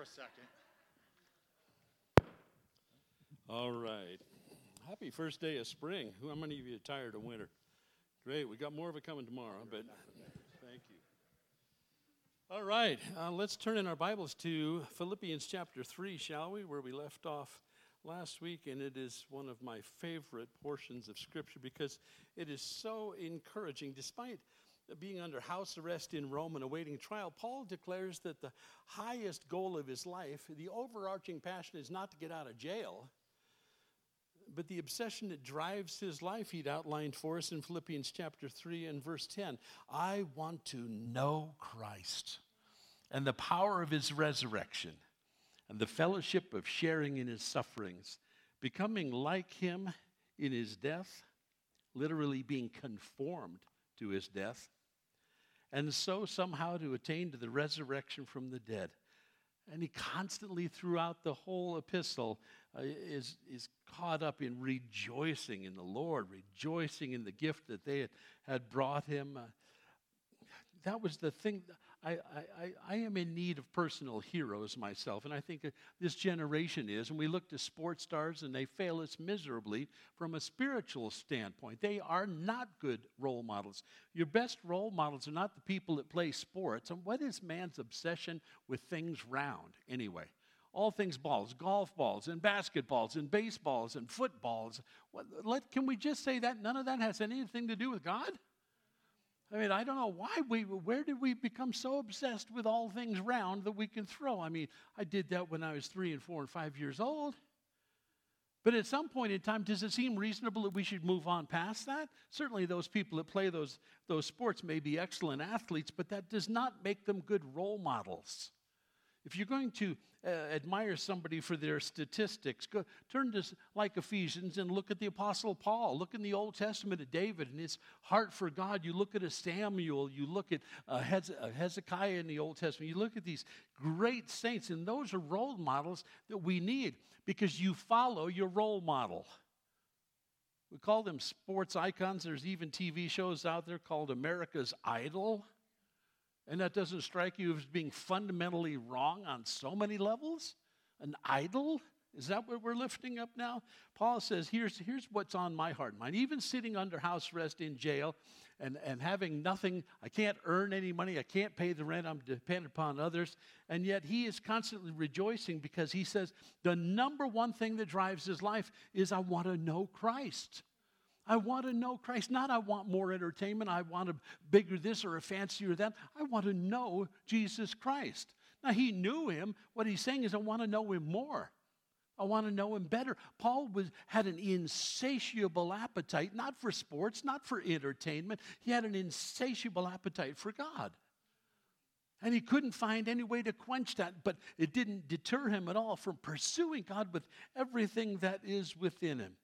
for a second. All right. Happy first day of spring. How many of you are tired of winter? Great. We got more of it coming tomorrow, but thank you. All right. Uh, let's turn in our Bibles to Philippians chapter 3, shall we? Where we left off last week, and it is one of my favorite portions of Scripture because it is so encouraging. Despite being under house arrest in Rome and awaiting trial, Paul declares that the highest goal of his life, the overarching passion, is not to get out of jail, but the obsession that drives his life, he'd outlined for us in Philippians chapter 3 and verse 10. I want to know Christ and the power of his resurrection and the fellowship of sharing in his sufferings, becoming like him in his death, literally being conformed to his death, and so somehow to attain to the resurrection from the dead. And he constantly, throughout the whole epistle, uh, is, is caught up in rejoicing in the Lord, rejoicing in the gift that they had, had brought him. Uh, that was the thing. I, I, I am in need of personal heroes myself, and I think this generation is. And we look to sports stars, and they fail us miserably from a spiritual standpoint. They are not good role models. Your best role models are not the people that play sports. And what is man's obsession with things round, anyway? all things balls, golf balls, and basketballs, and baseballs, and footballs. What, let, can we just say that none of that has anything to do with God? I mean, I don't know why we, where did we become so obsessed with all things round that we can throw? I mean, I did that when I was three and four and five years old. But at some point in time, does it seem reasonable that we should move on past that? Certainly, those people that play those, those sports may be excellent athletes, but that does not make them good role models. If you're going to uh, admire somebody for their statistics, go, turn to like Ephesians and look at the Apostle Paul. Look in the Old Testament at David and his heart for God. You look at a Samuel. You look at uh, uh, Hezekiah in the Old Testament. You look at these great saints, and those are role models that we need because you follow your role model. We call them sports icons. There's even TV shows out there called America's Idol. And that doesn't strike you as being fundamentally wrong on so many levels? An idol? Is that what we're lifting up now? Paul says, here's, here's what's on my heart and mind. Even sitting under house arrest in jail and, and having nothing, I can't earn any money, I can't pay the rent, I'm dependent upon others. And yet he is constantly rejoicing because he says, the number one thing that drives his life is I want to know Christ. I want to know Christ. Not I want more entertainment, I want a bigger this or a fancier that. I want to know Jesus Christ. Now, he knew him. What he's saying is, I want to know him more. I want to know him better. Paul was, had an insatiable appetite, not for sports, not for entertainment. He had an insatiable appetite for God. And he couldn't find any way to quench that, but it didn't deter him at all from pursuing God with everything that is within him.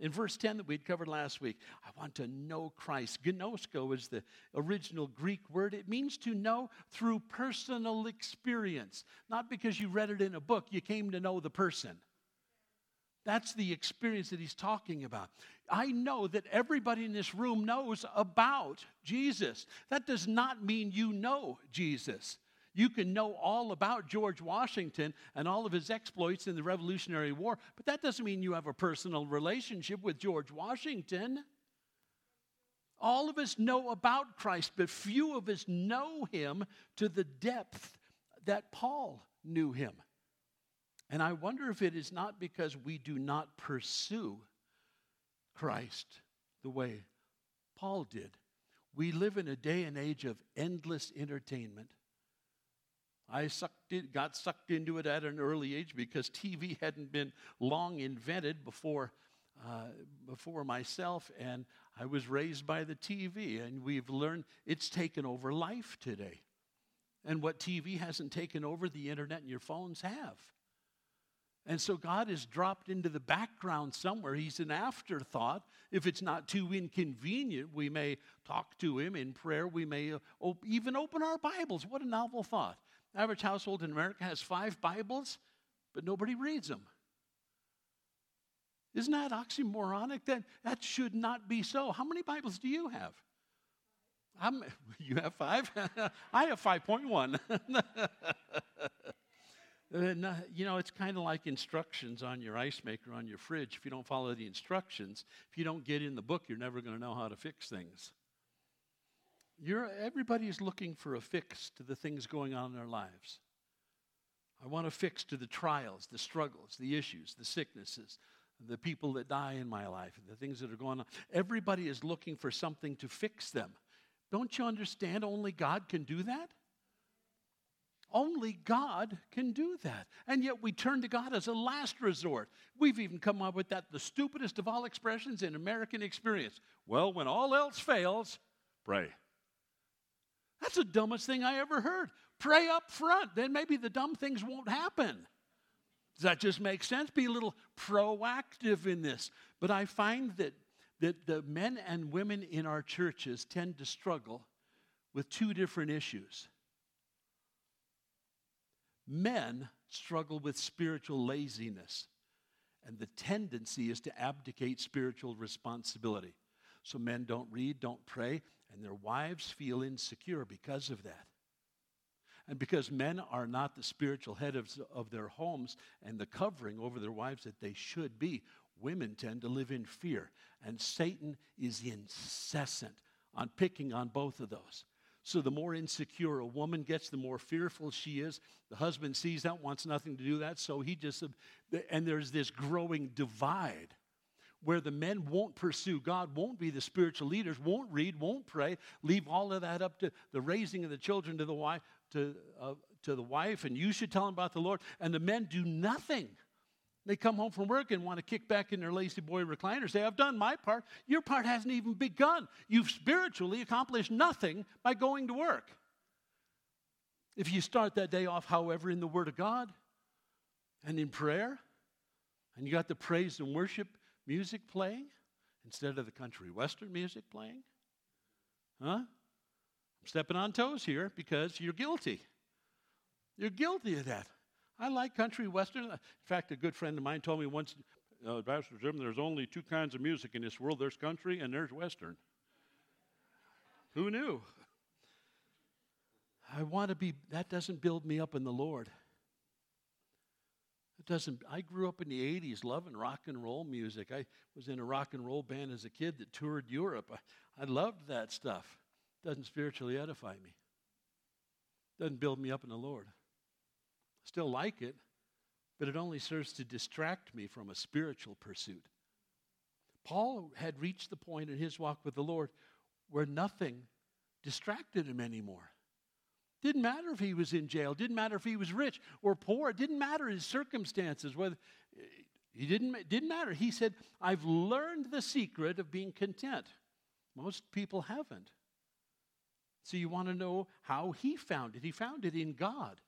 In verse 10 that we'd covered last week, I want to know Christ. Gnosko is the original Greek word. It means to know through personal experience, not because you read it in a book, you came to know the person. That's the experience that he's talking about. I know that everybody in this room knows about Jesus. That does not mean you know Jesus. You can know all about George Washington and all of his exploits in the Revolutionary War, but that doesn't mean you have a personal relationship with George Washington. All of us know about Christ, but few of us know him to the depth that Paul knew him. And I wonder if it is not because we do not pursue Christ the way Paul did. We live in a day and age of endless entertainment. I sucked it, got sucked into it at an early age because TV hadn't been long invented before, uh, before myself, and I was raised by the TV, and we've learned it's taken over life today. And what TV hasn't taken over, the internet and your phones have. And so God has dropped into the background somewhere. He's an afterthought. If it's not too inconvenient, we may talk to Him in prayer. We may uh, even open our Bibles. What a novel thought. Average household in America has five Bibles, but nobody reads them. Isn't that oxymoronic? That, that should not be so. How many Bibles do you have? I'm, you have five? I have 5.1. Uh, you know, it's kind of like instructions on your ice maker on your fridge. If you don't follow the instructions, if you don't get in the book, you're never going to know how to fix things. You're, everybody is looking for a fix to the things going on in their lives. I want a fix to the trials, the struggles, the issues, the sicknesses, the people that die in my life, the things that are going on. Everybody is looking for something to fix them. Don't you understand? Only God can do that. Only God can do that. And yet we turn to God as a last resort. We've even come up with that, the stupidest of all expressions in American experience. Well, when all else fails, pray. That's the dumbest thing I ever heard. Pray up front, then maybe the dumb things won't happen. Does that just make sense? Be a little proactive in this. But I find that, that the men and women in our churches tend to struggle with two different issues. Men struggle with spiritual laziness, and the tendency is to abdicate spiritual responsibility. So men don't read, don't pray, and their wives feel insecure because of that. And because men are not the spiritual head of, of their homes and the covering over their wives that they should be, women tend to live in fear. And Satan is incessant on picking on both of those. So the more insecure a woman gets, the more fearful she is. The husband sees that, wants nothing to do that, so he just, and there's this growing divide where the men won't pursue God, won't be the spiritual leaders, won't read, won't pray, leave all of that up to the raising of the children to the wife, to, uh, to the wife, and you should tell them about the Lord. And the men do nothing. They come home from work and want to kick back in their La-Z-Boy recliner, say, I've done my part. Your part hasn't even begun. You've spiritually accomplished nothing by going to work. If you start that day off, however, in the Word of God and in prayer, and you got the praise and worship music playing instead of the country western music playing? Huh? I'm stepping on toes here because you're guilty. You're guilty of that. I like country western. In fact, a good friend of mine told me once, uh, Pastor Jim, there's only two kinds of music in this world there's country and there's western. Who knew? I want to be, that doesn't build me up in the Lord. It doesn't, I grew up in the 80s loving rock and roll music. I was in a rock and roll band as a kid that toured Europe. I, I loved that stuff. It doesn't spiritually edify me, it doesn't build me up in the Lord. I still like it, but it only serves to distract me from a spiritual pursuit. Paul had reached the point in his walk with the Lord where nothing distracted him anymore. Didn't matter if he was in jail. Didn't matter if he was rich or poor. It didn't matter his circumstances. Whether eh, he didn't didn't matter. He said, "I've learned the secret of being content." Most people haven't. So you want to know how he found it? He found it in God.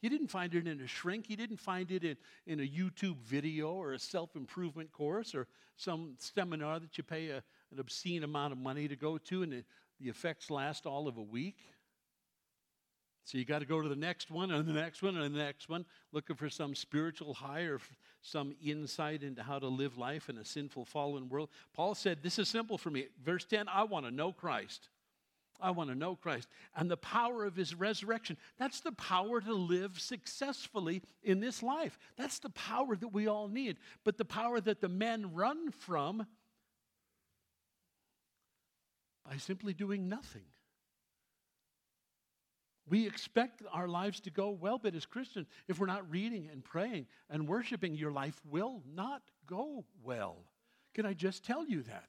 He didn't find it in a shrink. He didn't find it in, in a YouTube video or a self improvement course or some seminar that you pay a, an obscene amount of money to go to and the, the effects last all of a week. So you got to go to the next one and the next one and the next one, looking for some spiritual high or some insight into how to live life in a sinful, fallen world. Paul said, This is simple for me. Verse 10 I want to know Christ. I want to know Christ and the power of his resurrection. That's the power to live successfully in this life. That's the power that we all need. But the power that the men run from by simply doing nothing. We expect our lives to go well, but as Christians, if we're not reading and praying and worshiping, your life will not go well. Can I just tell you that?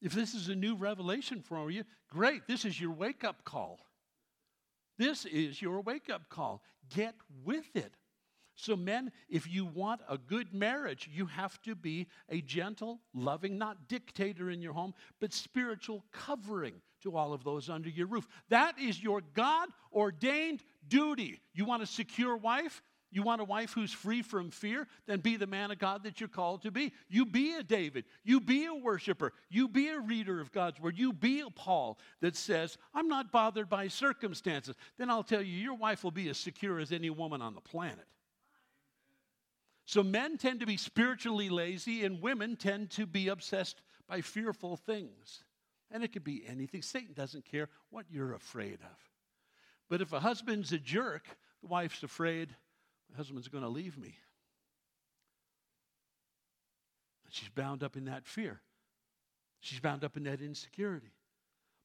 If this is a new revelation for you, great. This is your wake up call. This is your wake up call. Get with it. So, men, if you want a good marriage, you have to be a gentle, loving, not dictator in your home, but spiritual covering to all of those under your roof. That is your God ordained duty. You want a secure wife? You want a wife who's free from fear? Then be the man of God that you're called to be. You be a David. You be a worshiper. You be a reader of God's word. You be a Paul that says, I'm not bothered by circumstances. Then I'll tell you, your wife will be as secure as any woman on the planet. So men tend to be spiritually lazy, and women tend to be obsessed by fearful things. And it could be anything. Satan doesn't care what you're afraid of. But if a husband's a jerk, the wife's afraid the husband's going to leave me. She's bound up in that fear. She's bound up in that insecurity.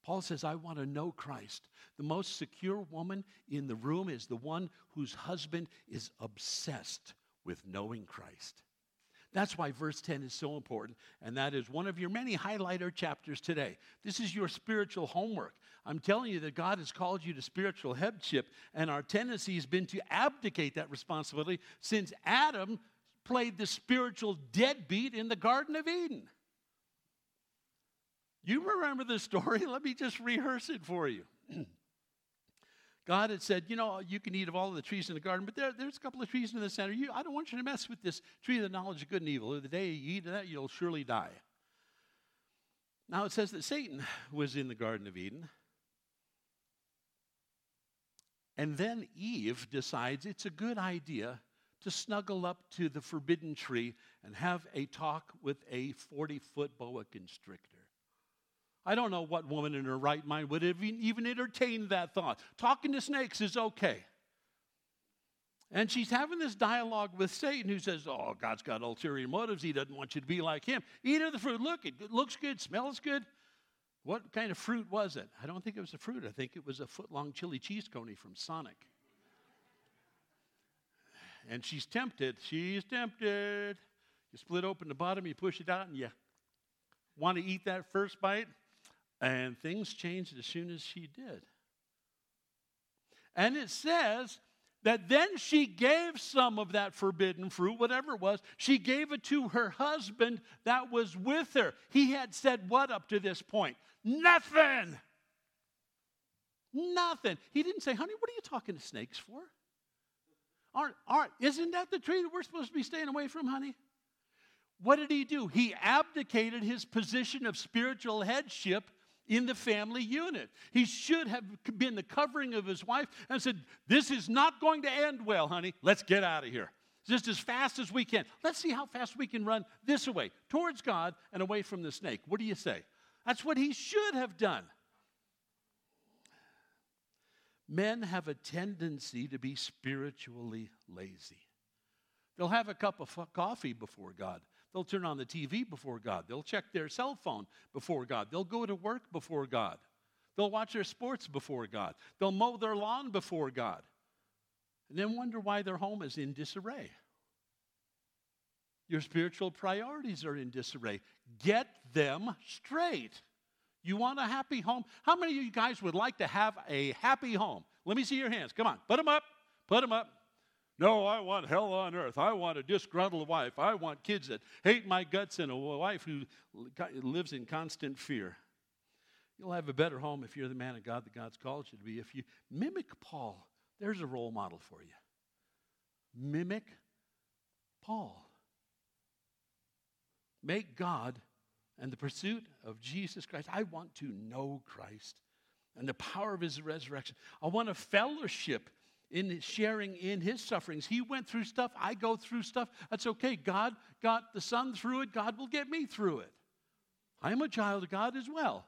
Paul says, I want to know Christ. The most secure woman in the room is the one whose husband is obsessed with knowing Christ. That's why verse 10 is so important, and that is one of your many highlighter chapters today. This is your spiritual homework. I'm telling you that God has called you to spiritual headship, and our tendency has been to abdicate that responsibility since Adam played the spiritual deadbeat in the Garden of Eden. You remember the story? Let me just rehearse it for you. God had said, You know, you can eat of all of the trees in the garden, but there, there's a couple of trees in the center. You, I don't want you to mess with this tree of the knowledge of good and evil. The day you eat of that, you'll surely die. Now it says that Satan was in the Garden of Eden. And then Eve decides it's a good idea to snuggle up to the forbidden tree and have a talk with a 40 foot boa constrictor. I don't know what woman in her right mind would have even entertained that thought. Talking to snakes is okay. And she's having this dialogue with Satan who says, Oh, God's got ulterior motives. He doesn't want you to be like him. Eat of the fruit. Look, it looks good, smells good. What kind of fruit was it? I don't think it was a fruit. I think it was a foot long chili cheese coney from Sonic. And she's tempted. She's tempted. You split open the bottom, you push it out, and you want to eat that first bite. And things changed as soon as she did. And it says that then she gave some of that forbidden fruit, whatever it was, she gave it to her husband that was with her. He had said what up to this point? Nothing. Nothing. He didn't say, honey, what are you talking to snakes for? Aren't, aren't, isn't that the tree that we're supposed to be staying away from, honey? What did he do? He abdicated his position of spiritual headship in the family unit. He should have been the covering of his wife and said, This is not going to end well, honey. Let's get out of here. Just as fast as we can. Let's see how fast we can run this way, towards God and away from the snake. What do you say? That's what he should have done. Men have a tendency to be spiritually lazy. They'll have a cup of coffee before God. They'll turn on the TV before God. They'll check their cell phone before God. They'll go to work before God. They'll watch their sports before God. They'll mow their lawn before God. And then wonder why their home is in disarray. Your spiritual priorities are in disarray. Get them straight. You want a happy home? How many of you guys would like to have a happy home? Let me see your hands. Come on, put them up. Put them up. No, I want hell on earth. I want a disgruntled wife. I want kids that hate my guts and a wife who lives in constant fear. You'll have a better home if you're the man of God that God's called you to be. If you mimic Paul, there's a role model for you. Mimic Paul. Make God and the pursuit of Jesus Christ. I want to know Christ and the power of his resurrection. I want a fellowship in sharing in his sufferings. He went through stuff, I go through stuff. That's okay. God got the Son through it, God will get me through it. I am a child of God as well.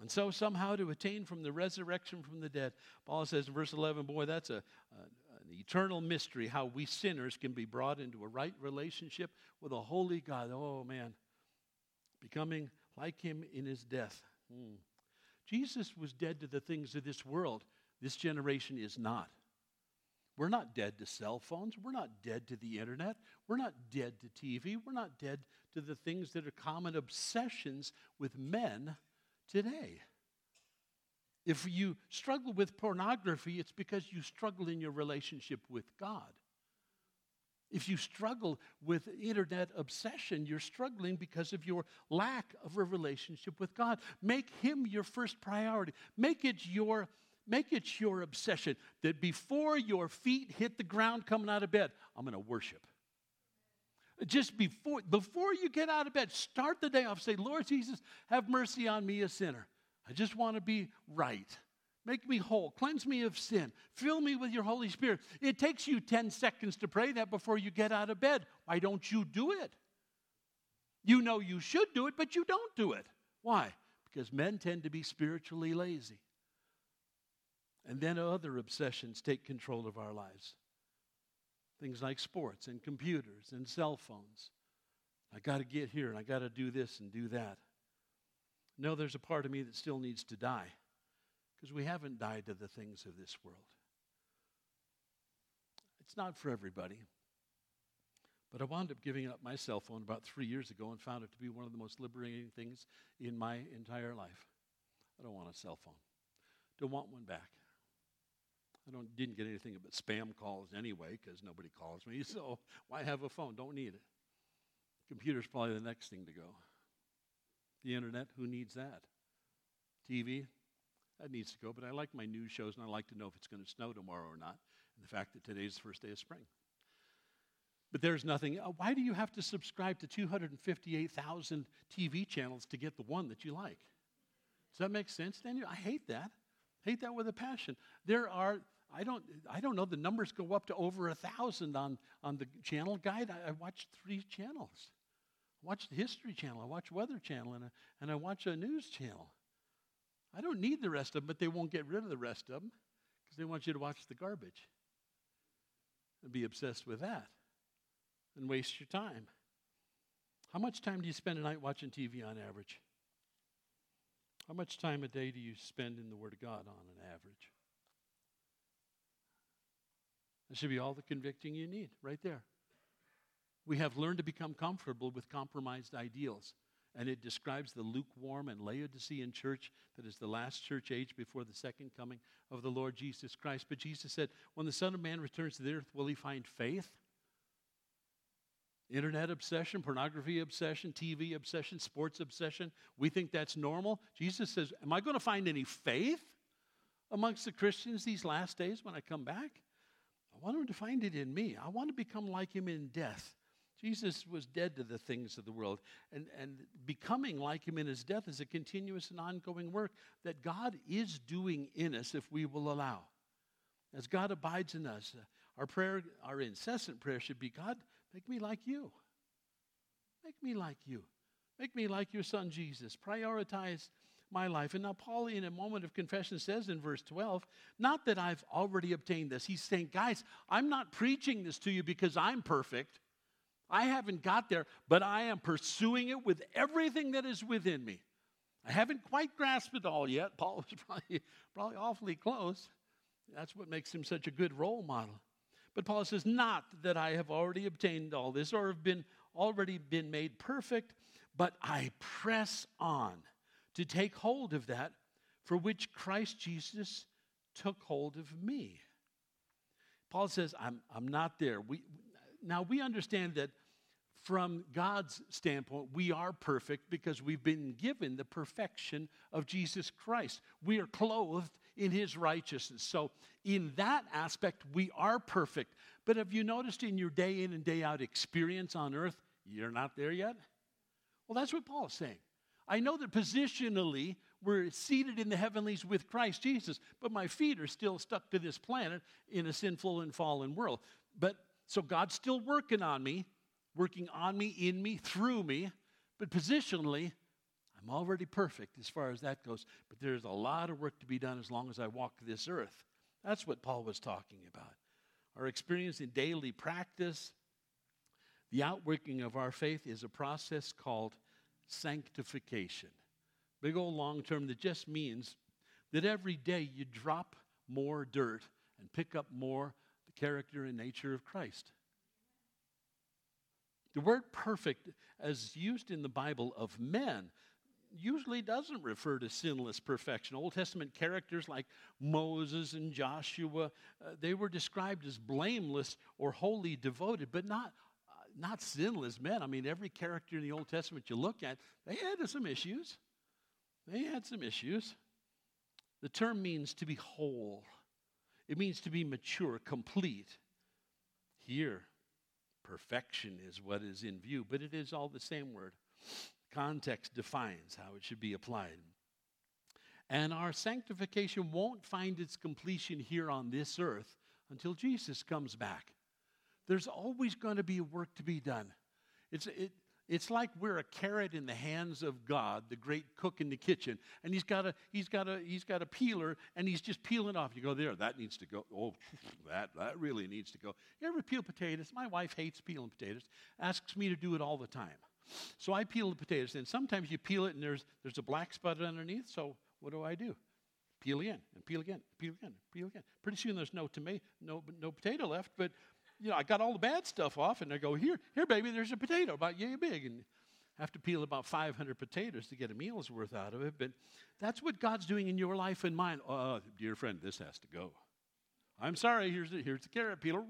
And so, somehow, to attain from the resurrection from the dead, Paul says in verse 11, boy, that's a, a, an eternal mystery how we sinners can be brought into a right relationship with a holy God. Oh, man. Becoming like him in his death. Hmm. Jesus was dead to the things of this world. This generation is not. We're not dead to cell phones. We're not dead to the internet. We're not dead to TV. We're not dead to the things that are common obsessions with men today. If you struggle with pornography, it's because you struggle in your relationship with God. If you struggle with internet obsession, you're struggling because of your lack of a relationship with God. Make Him your first priority. Make it your Make it your obsession that before your feet hit the ground coming out of bed, I'm going to worship. Just before, before you get out of bed, start the day off. Say, Lord Jesus, have mercy on me, a sinner. I just want to be right. Make me whole. Cleanse me of sin. Fill me with your Holy Spirit. It takes you 10 seconds to pray that before you get out of bed. Why don't you do it? You know you should do it, but you don't do it. Why? Because men tend to be spiritually lazy. And then other obsessions take control of our lives. Things like sports and computers and cell phones. I got to get here and I got to do this and do that. No, there's a part of me that still needs to die because we haven't died to the things of this world. It's not for everybody. But I wound up giving up my cell phone about three years ago and found it to be one of the most liberating things in my entire life. I don't want a cell phone. Don't want one back. I don't, didn't get anything but spam calls anyway because nobody calls me. So why have a phone? Don't need it. Computer's probably the next thing to go. The internet, who needs that? TV, that needs to go. But I like my news shows and I like to know if it's going to snow tomorrow or not. And the fact that today's the first day of spring. But there's nothing. Uh, why do you have to subscribe to 258,000 TV channels to get the one that you like? Does that make sense, Daniel? I hate that. Hate that with a passion. There are, I don't, I don't know, the numbers go up to over a thousand on, on the channel guide. I, I watch three channels. I watch the History Channel, I watch Weather Channel, and, a, and I watch a news channel. I don't need the rest of them, but they won't get rid of the rest of them because they want you to watch the garbage and be obsessed with that and waste your time. How much time do you spend a night watching TV on average? How much time a day do you spend in the Word of God on an average? That should be all the convicting you need right there. We have learned to become comfortable with compromised ideals. And it describes the lukewarm and Laodicean church that is the last church age before the second coming of the Lord Jesus Christ. But Jesus said, When the Son of Man returns to the earth, will he find faith? Internet obsession, pornography obsession, TV obsession, sports obsession. We think that's normal. Jesus says, Am I going to find any faith amongst the Christians these last days when I come back? I want him to find it in me. I want to become like him in death. Jesus was dead to the things of the world. And, and becoming like him in his death is a continuous and ongoing work that God is doing in us if we will allow. As God abides in us, our prayer, our incessant prayer should be God, make me like you. Make me like you. Make me like your son Jesus. Prioritize my life. And now, Paul, in a moment of confession, says in verse 12, not that I've already obtained this. He's saying, guys, I'm not preaching this to you because I'm perfect. I haven't got there, but I am pursuing it with everything that is within me. I haven't quite grasped it all yet. Paul was probably, probably awfully close. That's what makes him such a good role model. But Paul says, Not that I have already obtained all this or have been already been made perfect, but I press on to take hold of that for which Christ Jesus took hold of me. Paul says, I'm, I'm not there. We, now, we understand that from God's standpoint, we are perfect because we've been given the perfection of Jesus Christ. We are clothed in his righteousness. So, in that aspect, we are perfect. But have you noticed in your day in and day out experience on earth, you're not there yet? Well, that's what Paul is saying. I know that positionally we're seated in the heavenlies with Christ Jesus, but my feet are still stuck to this planet in a sinful and fallen world. But so God's still working on me, working on me, in me, through me, but positionally, I'm already perfect as far as that goes. But there's a lot of work to be done as long as I walk this earth. That's what Paul was talking about. Our experience in daily practice, the outworking of our faith is a process called sanctification. Big old long term that just means that every day you drop more dirt and pick up more the character and nature of Christ. The word perfect, as used in the Bible of men, usually doesn't refer to sinless perfection. Old Testament characters like Moses and Joshua, uh, they were described as blameless or wholly devoted, but not, not sinless men. I mean, every character in the Old Testament you look at, they had some issues. They had some issues. The term means to be whole. It means to be mature, complete. Here, perfection is what is in view, but it is all the same word. Context defines how it should be applied. And our sanctification won't find its completion here on this earth until Jesus comes back. There's always going to be work to be done. It's, it, It's like we're a carrot in the hands of God, the great cook in the kitchen, and he's got a he's got a he's got a peeler, and he's just peeling off. You go there, that needs to go. Oh, that that really needs to go. You ever peel potatoes? My wife hates peeling potatoes. Asks me to do it all the time. So I peel the potatoes, and sometimes you peel it, and there's there's a black spot underneath. So what do I do? Peel again and peel again, peel again, peel again. Pretty soon there's no tomato, no no potato left, but you know, I got all the bad stuff off, and I go, here, here, baby, there's a potato about yay big. And I have to peel about 500 potatoes to get a meal's worth out of it. But that's what God's doing in your life and mine. Oh, dear friend, this has to go. I'm sorry, here's the, here's the carrot peeler.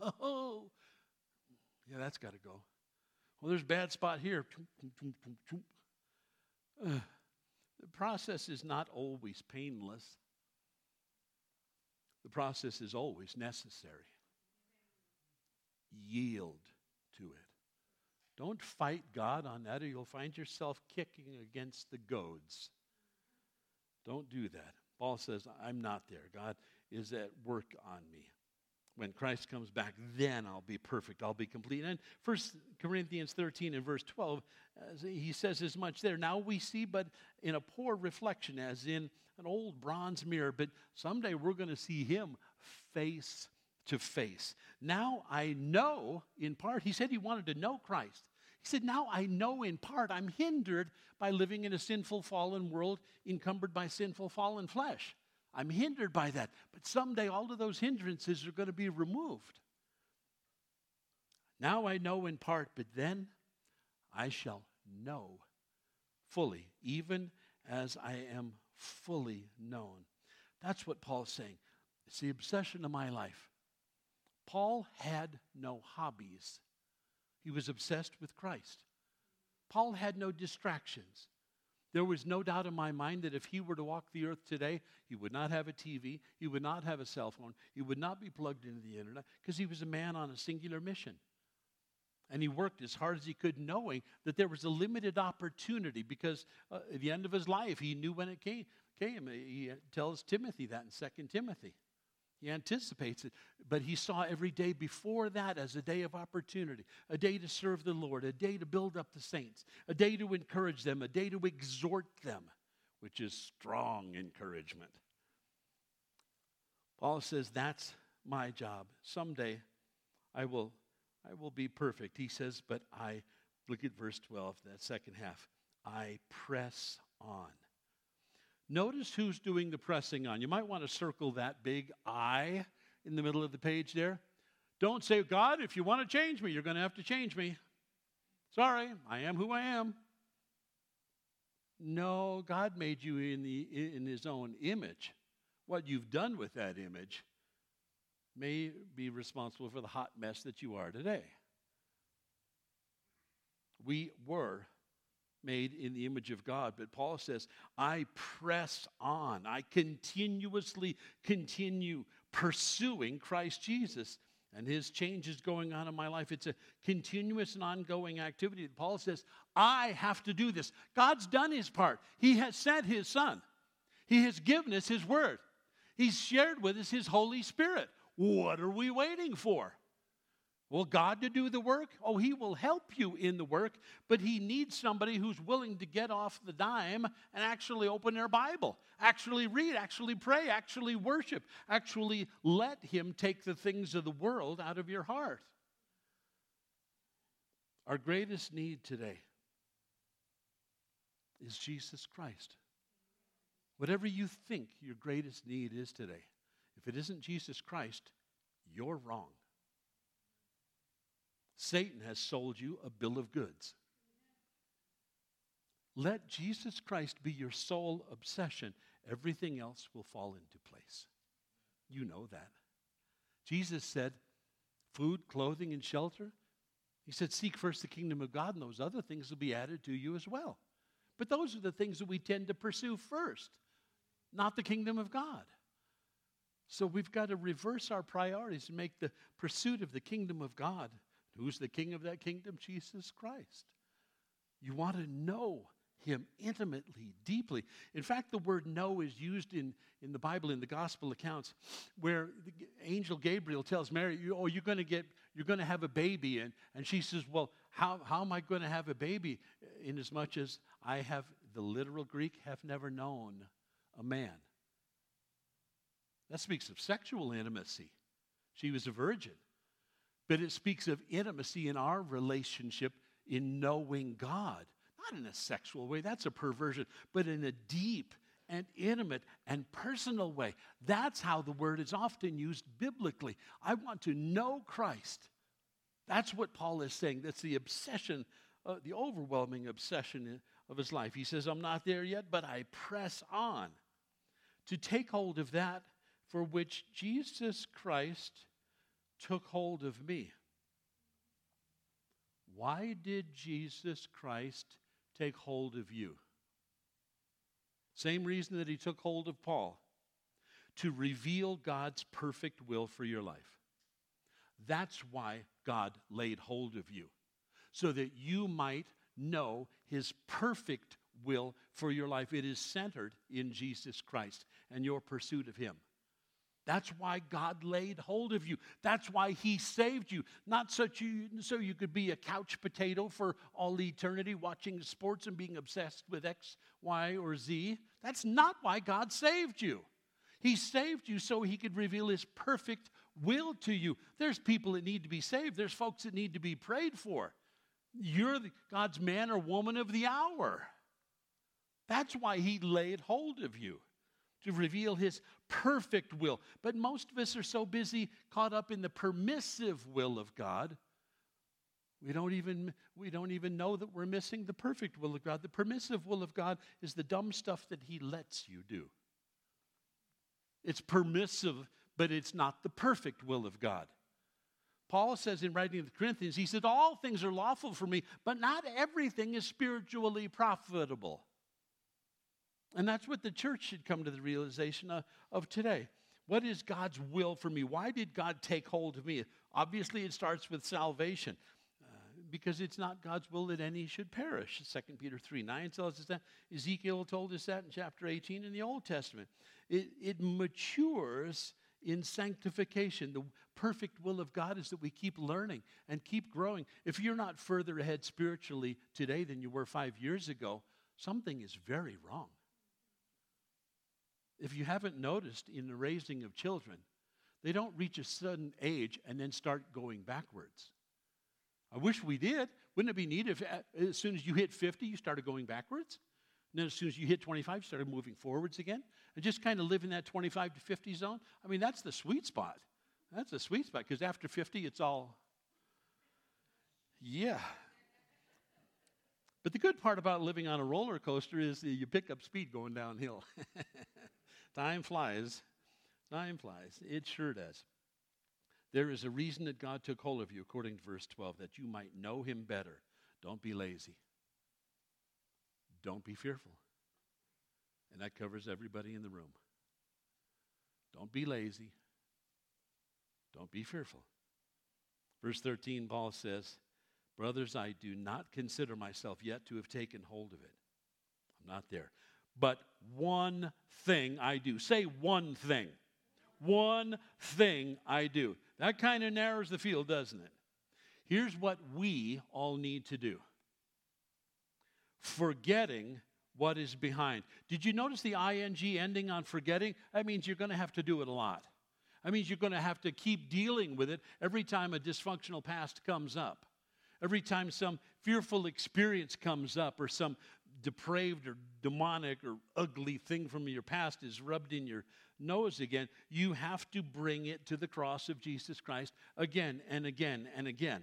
Oh, yeah, that's got to go. Well, there's a bad spot here. Uh, the process is not always painless. The process is always necessary yield to it. Don't fight God on that, or you'll find yourself kicking against the goads. Don't do that. Paul says, I'm not there. God is at work on me. When Christ comes back, then I'll be perfect. I'll be complete. And 1 Corinthians 13 and verse 12, he says as much there. Now we see, but in a poor reflection, as in an old bronze mirror. But someday we're going to see him face to face. Now I know in part, he said he wanted to know Christ. He said, Now I know in part I'm hindered by living in a sinful, fallen world encumbered by sinful, fallen flesh. I'm hindered by that. But someday all of those hindrances are going to be removed. Now I know in part, but then I shall know fully, even as I am fully known. That's what Paul's saying. It's the obsession of my life. Paul had no hobbies, he was obsessed with Christ. Paul had no distractions. There was no doubt in my mind that if he were to walk the earth today, he would not have a TV, he would not have a cell phone, he would not be plugged into the internet because he was a man on a singular mission. And he worked as hard as he could, knowing that there was a limited opportunity because uh, at the end of his life, he knew when it came. came. He tells Timothy that in 2 Timothy. He anticipates it, but he saw every day before that as a day of opportunity, a day to serve the Lord, a day to build up the saints, a day to encourage them, a day to exhort them, which is strong encouragement. Paul says, That's my job. Someday I will, I will be perfect. He says, But I, look at verse 12, that second half, I press on. Notice who's doing the pressing on. You might want to circle that big I in the middle of the page there. Don't say, God, if you want to change me, you're going to have to change me. Sorry, I am who I am. No, God made you in, the, in His own image. What you've done with that image may be responsible for the hot mess that you are today. We were made in the image of God. But Paul says, I press on. I continuously continue pursuing Christ Jesus and his changes going on in my life. It's a continuous and ongoing activity. Paul says, I have to do this. God's done his part. He has sent his son, he has given us his word, he's shared with us his Holy Spirit. What are we waiting for? Will God to do the work? Oh, He will help you in the work, but He needs somebody who's willing to get off the dime and actually open their Bible, actually read, actually pray, actually worship, actually let Him take the things of the world out of your heart. Our greatest need today is Jesus Christ. Whatever you think your greatest need is today, if it isn't Jesus Christ, you're wrong. Satan has sold you a bill of goods. Let Jesus Christ be your sole obsession. Everything else will fall into place. You know that. Jesus said, food, clothing, and shelter. He said, seek first the kingdom of God, and those other things will be added to you as well. But those are the things that we tend to pursue first, not the kingdom of God. So we've got to reverse our priorities and make the pursuit of the kingdom of God Who's the king of that kingdom? Jesus Christ. You want to know him intimately, deeply. In fact, the word know is used in, in the Bible, in the gospel accounts, where the angel Gabriel tells Mary, Oh, you're going to get, you're going to have a baby. And, and she says, Well, how, how am I going to have a baby? Inasmuch as I have, the literal Greek, have never known a man. That speaks of sexual intimacy. She was a virgin. But it speaks of intimacy in our relationship in knowing God. Not in a sexual way, that's a perversion, but in a deep and intimate and personal way. That's how the word is often used biblically. I want to know Christ. That's what Paul is saying. That's the obsession, uh, the overwhelming obsession of his life. He says, I'm not there yet, but I press on to take hold of that for which Jesus Christ took hold of me. Why did Jesus Christ take hold of you? Same reason that he took hold of Paul to reveal God's perfect will for your life. That's why God laid hold of you, so that you might know his perfect will for your life. It is centered in Jesus Christ and your pursuit of him. That's why God laid hold of you. That's why He saved you. Not such you, so you could be a couch potato for all eternity watching sports and being obsessed with X, Y, or Z. That's not why God saved you. He saved you so He could reveal His perfect will to you. There's people that need to be saved, there's folks that need to be prayed for. You're God's man or woman of the hour. That's why He laid hold of you to reveal his perfect will. But most of us are so busy caught up in the permissive will of God. We don't even we don't even know that we're missing the perfect will of God. The permissive will of God is the dumb stuff that he lets you do. It's permissive, but it's not the perfect will of God. Paul says in writing to the Corinthians, he said, All things are lawful for me, but not everything is spiritually profitable. And that's what the church should come to the realization of, of today. What is God's will for me? Why did God take hold of me? Obviously, it starts with salvation uh, because it's not God's will that any should perish. 2 Peter 3 9 tells us that. Ezekiel told us that in chapter 18 in the Old Testament. It, it matures in sanctification. The perfect will of God is that we keep learning and keep growing. If you're not further ahead spiritually today than you were five years ago, something is very wrong. If you haven't noticed in the raising of children, they don't reach a sudden age and then start going backwards. I wish we did. Wouldn't it be neat if uh, as soon as you hit 50, you started going backwards? And then as soon as you hit 25, you started moving forwards again? And just kind of live in that 25 to 50 zone? I mean, that's the sweet spot. That's the sweet spot because after 50, it's all, yeah. But the good part about living on a roller coaster is you pick up speed going downhill. Time flies. Time flies. It sure does. There is a reason that God took hold of you, according to verse 12, that you might know him better. Don't be lazy. Don't be fearful. And that covers everybody in the room. Don't be lazy. Don't be fearful. Verse 13, Paul says, Brothers, I do not consider myself yet to have taken hold of it. I'm not there. But one thing I do. Say one thing. One thing I do. That kind of narrows the field, doesn't it? Here's what we all need to do forgetting what is behind. Did you notice the ing ending on forgetting? That means you're going to have to do it a lot. That means you're going to have to keep dealing with it every time a dysfunctional past comes up. Every time some fearful experience comes up or some depraved or demonic or ugly thing from your past is rubbed in your nose again, you have to bring it to the cross of Jesus Christ again and again and again.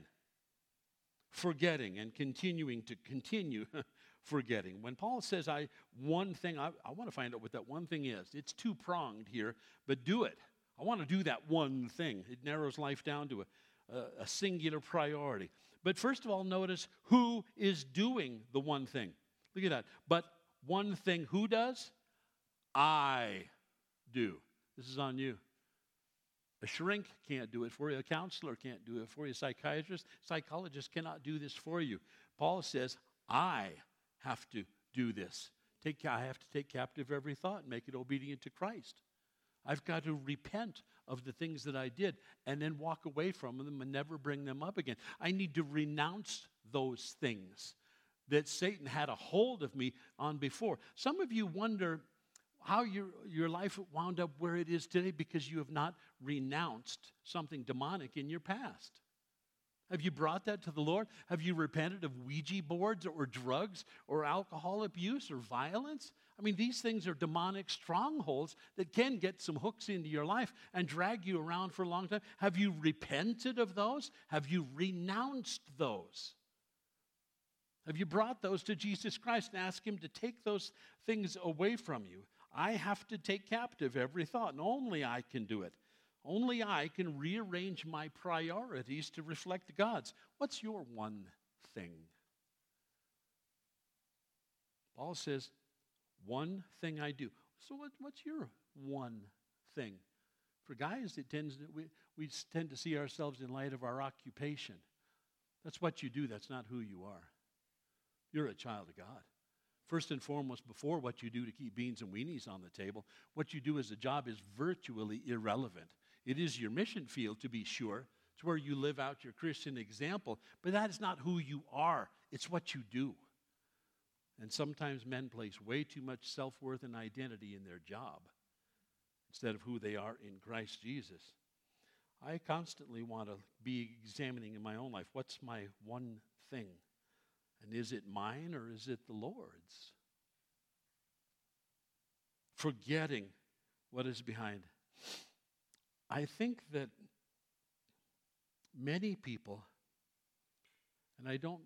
Forgetting and continuing to continue forgetting. When Paul says, I one thing, I, I want to find out what that one thing is. It's two pronged here, but do it. I want to do that one thing. It narrows life down to a, a, a singular priority. But first of all, notice who is doing the one thing. Look at that. But one thing who does? I do. This is on you. A shrink can't do it for you. A counselor can't do it for you. A psychiatrist, psychologist cannot do this for you. Paul says, I have to do this. Take, I have to take captive every thought and make it obedient to Christ. I've got to repent of the things that I did and then walk away from them and never bring them up again. I need to renounce those things that Satan had a hold of me on before. Some of you wonder how your, your life wound up where it is today because you have not renounced something demonic in your past. Have you brought that to the Lord? Have you repented of Ouija boards or drugs or alcohol abuse or violence? I mean, these things are demonic strongholds that can get some hooks into your life and drag you around for a long time. Have you repented of those? Have you renounced those? Have you brought those to Jesus Christ and asked Him to take those things away from you? I have to take captive every thought, and only I can do it. Only I can rearrange my priorities to reflect God's. What's your one thing? Paul says, one thing I do. So, what, what's your one thing? For guys, it tends to, we, we tend to see ourselves in light of our occupation. That's what you do, that's not who you are. You're a child of God. First and foremost, before what you do to keep beans and weenies on the table, what you do as a job is virtually irrelevant. It is your mission field, to be sure. It's where you live out your Christian example, but that is not who you are, it's what you do. And sometimes men place way too much self worth and identity in their job instead of who they are in Christ Jesus. I constantly want to be examining in my own life what's my one thing? And is it mine or is it the Lord's? Forgetting what is behind. I think that many people, and I don't,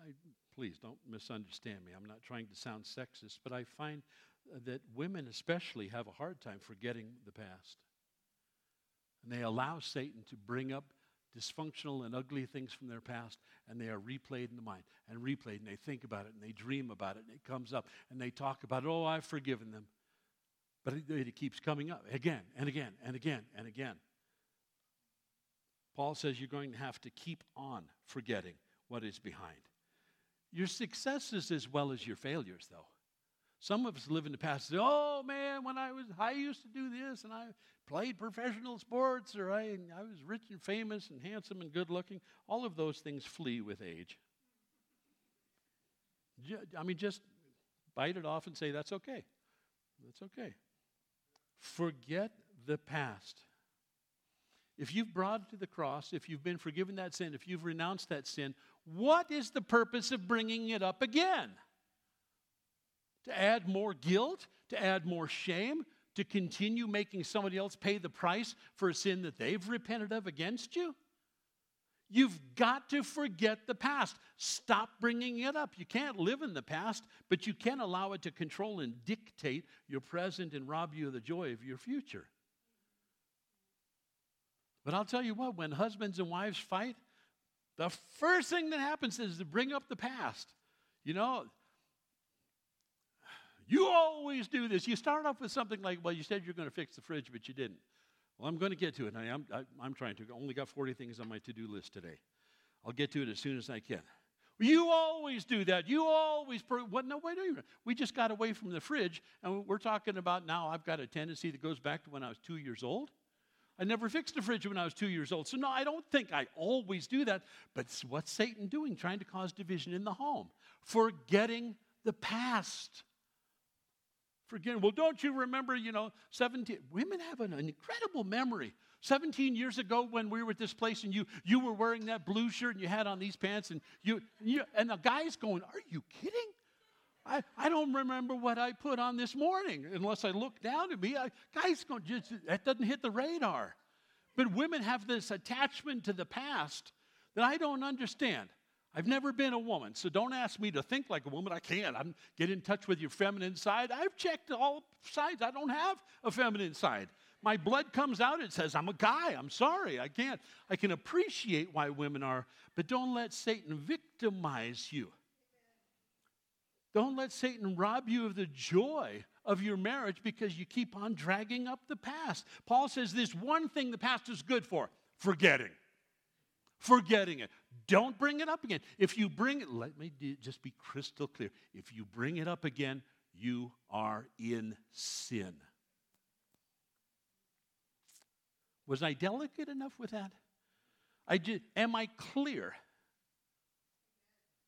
I, I, please don't misunderstand me. I'm not trying to sound sexist, but I find that women especially have a hard time forgetting the past. And they allow Satan to bring up dysfunctional and ugly things from their past, and they are replayed in the mind and replayed, and they think about it, and they dream about it, and it comes up, and they talk about it. Oh, I've forgiven them. But it, it keeps coming up again and again and again and again. Paul says you're going to have to keep on forgetting what is behind. Your successes as well as your failures, though. Some of us live in the past. Say, oh man, when I was, I used to do this, and I played professional sports, or I, I was rich and famous and handsome and good looking. All of those things flee with age. I mean, just bite it off and say that's okay. That's okay. Forget the past. If you've brought it to the cross, if you've been forgiven that sin, if you've renounced that sin, what is the purpose of bringing it up again? To add more guilt? To add more shame? To continue making somebody else pay the price for a sin that they've repented of against you? You've got to forget the past. Stop bringing it up. You can't live in the past, but you can allow it to control and dictate your present and rob you of the joy of your future. But I'll tell you what, when husbands and wives fight, the first thing that happens is to bring up the past. You know, you always do this. You start off with something like, well, you said you're going to fix the fridge, but you didn't. Well, I'm going to get to it. I, am I'm trying to. I only got 40 things on my to do list today. I'll get to it as soon as I can. You always do that. You always. What? No, wait a minute. We just got away from the fridge, and we're talking about now. I've got a tendency that goes back to when I was two years old. I never fixed the fridge when I was two years old. So, no, I don't think I always do that. But what's Satan doing? Trying to cause division in the home, forgetting the past. Forgetting, well, don't you remember, you know, 17? Women have an incredible memory. 17 years ago when we were at this place and you you were wearing that blue shirt and you had on these pants and you, you and the guy's going, Are you kidding? I, I don't remember what I put on this morning unless I look down at me. I, guys going just that doesn't hit the radar. But women have this attachment to the past that I don't understand. I've never been a woman, so don't ask me to think like a woman. I can't. I'm get in touch with your feminine side. I've checked all sides. I don't have a feminine side. My blood comes out. It says I'm a guy. I'm sorry. I can't. I can appreciate why women are, but don't let Satan victimize you. Don't let Satan rob you of the joy of your marriage because you keep on dragging up the past. Paul says this one thing the past is good for forgetting. Forgetting it. Don't bring it up again. If you bring it, let me just be crystal clear. If you bring it up again, you are in sin. Was I delicate enough with that? I did, am I clear?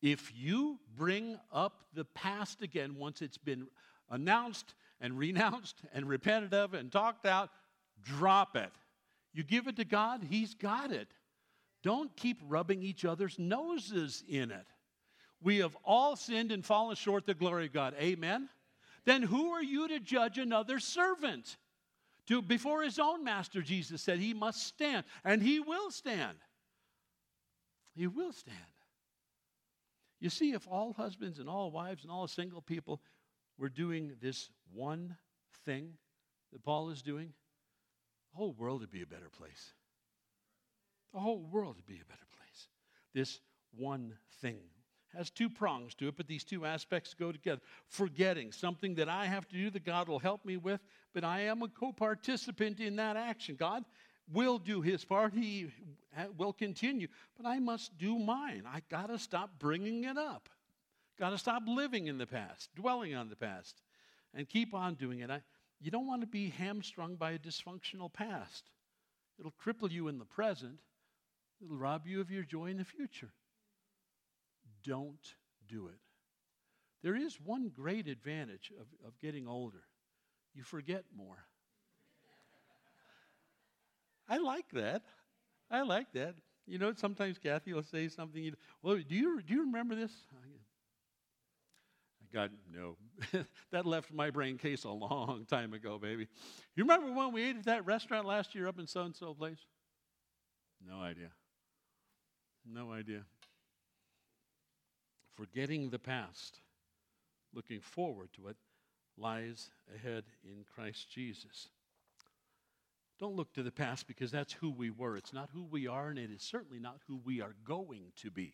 If you bring up the past again once it's been announced and renounced and repented of and talked out, drop it. You give it to God, He's got it. Don't keep rubbing each other's noses in it. We have all sinned and fallen short the glory of God. Amen? Then who are you to judge another servant? To, before his own master, Jesus said he must stand, and he will stand. He will stand. You see, if all husbands and all wives and all single people were doing this one thing that Paul is doing, the whole world would be a better place. The whole world would be a better place. This one thing has two prongs to it, but these two aspects go together. Forgetting something that I have to do that God will help me with, but I am a co participant in that action. God will do his part, he will continue, but I must do mine. I got to stop bringing it up. Got to stop living in the past, dwelling on the past, and keep on doing it. I, you don't want to be hamstrung by a dysfunctional past. It'll cripple you in the present, it'll rob you of your joy in the future. Don't do it. There is one great advantage of, of getting older you forget more. I like that. I like that. You know, sometimes Kathy will say something. You know, well, do you do you remember this? God, no. that left my brain case a long time ago, baby. You remember when we ate at that restaurant last year up in so and so place? No idea. No idea. Forgetting the past, looking forward to what lies ahead in Christ Jesus. Don't look to the past because that's who we were. It's not who we are, and it is certainly not who we are going to be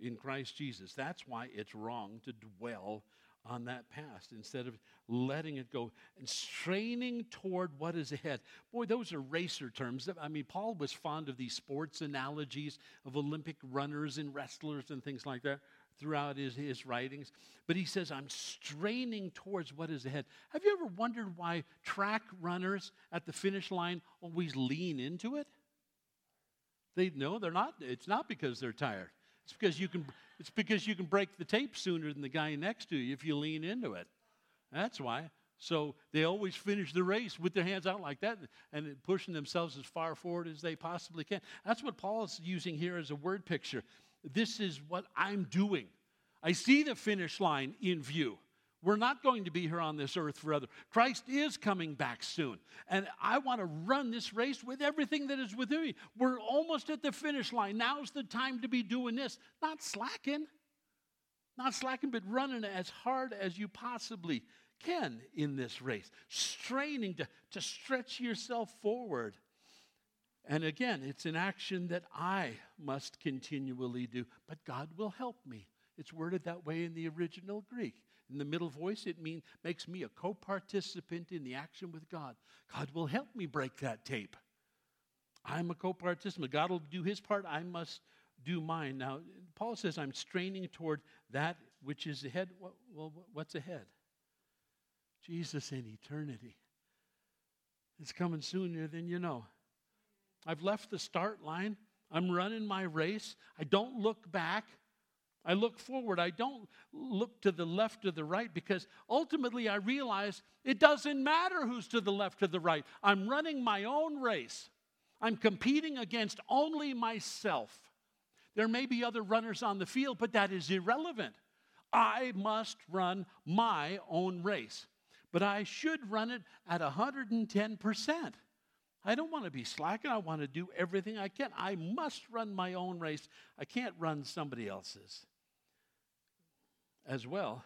in Christ Jesus. That's why it's wrong to dwell on that past instead of letting it go and straining toward what is ahead. Boy, those are racer terms. I mean, Paul was fond of these sports analogies of Olympic runners and wrestlers and things like that throughout his, his writings. But he says, I'm straining towards what is ahead. Have you ever wondered why track runners at the finish line always lean into it? They know they're not, it's not because they're tired. It's because you can it's because you can break the tape sooner than the guy next to you if you lean into it. That's why. So they always finish the race with their hands out like that and pushing themselves as far forward as they possibly can. That's what Paul is using here as a word picture. This is what I'm doing. I see the finish line in view. We're not going to be here on this earth forever. Christ is coming back soon. And I want to run this race with everything that is within me. We're almost at the finish line. Now's the time to be doing this, not slacking. Not slacking, but running as hard as you possibly can in this race, straining to, to stretch yourself forward. And again, it's an action that I must continually do, but God will help me. It's worded that way in the original Greek. In the middle voice, it means makes me a co-participant in the action with God. God will help me break that tape. I'm a co-participant. God will do his part. I must do mine. Now, Paul says, I'm straining toward that which is ahead. Well, what's ahead? Jesus in eternity. It's coming sooner than you know. I've left the start line. I'm running my race. I don't look back. I look forward. I don't look to the left or the right because ultimately I realize it doesn't matter who's to the left or the right. I'm running my own race. I'm competing against only myself. There may be other runners on the field, but that is irrelevant. I must run my own race, but I should run it at 110%. I don't want to be slacking. I want to do everything I can. I must run my own race. I can't run somebody else's as well,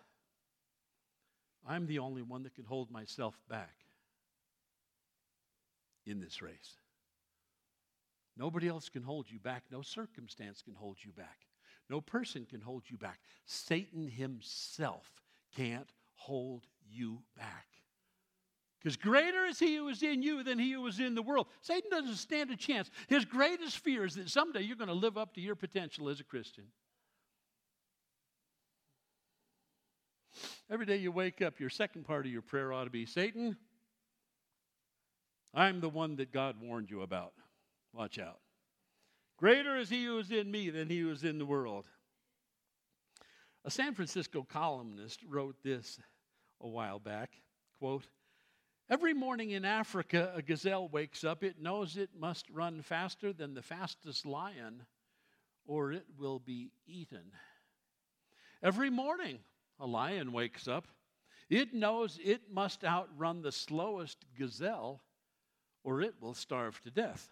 I'm the only one that can hold myself back in this race. Nobody else can hold you back. No circumstance can hold you back. No person can hold you back. Satan himself can't hold you back. Because greater is he who is in you than he who is in the world. Satan doesn't stand a chance. His greatest fear is that someday you're going to live up to your potential as a Christian. Every day you wake up, your second part of your prayer ought to be Satan, I'm the one that God warned you about. Watch out. Greater is he who is in me than he who is in the world. A San Francisco columnist wrote this a while back quote, Every morning in Africa, a gazelle wakes up. It knows it must run faster than the fastest lion, or it will be eaten. Every morning, a lion wakes up. It knows it must outrun the slowest gazelle, or it will starve to death.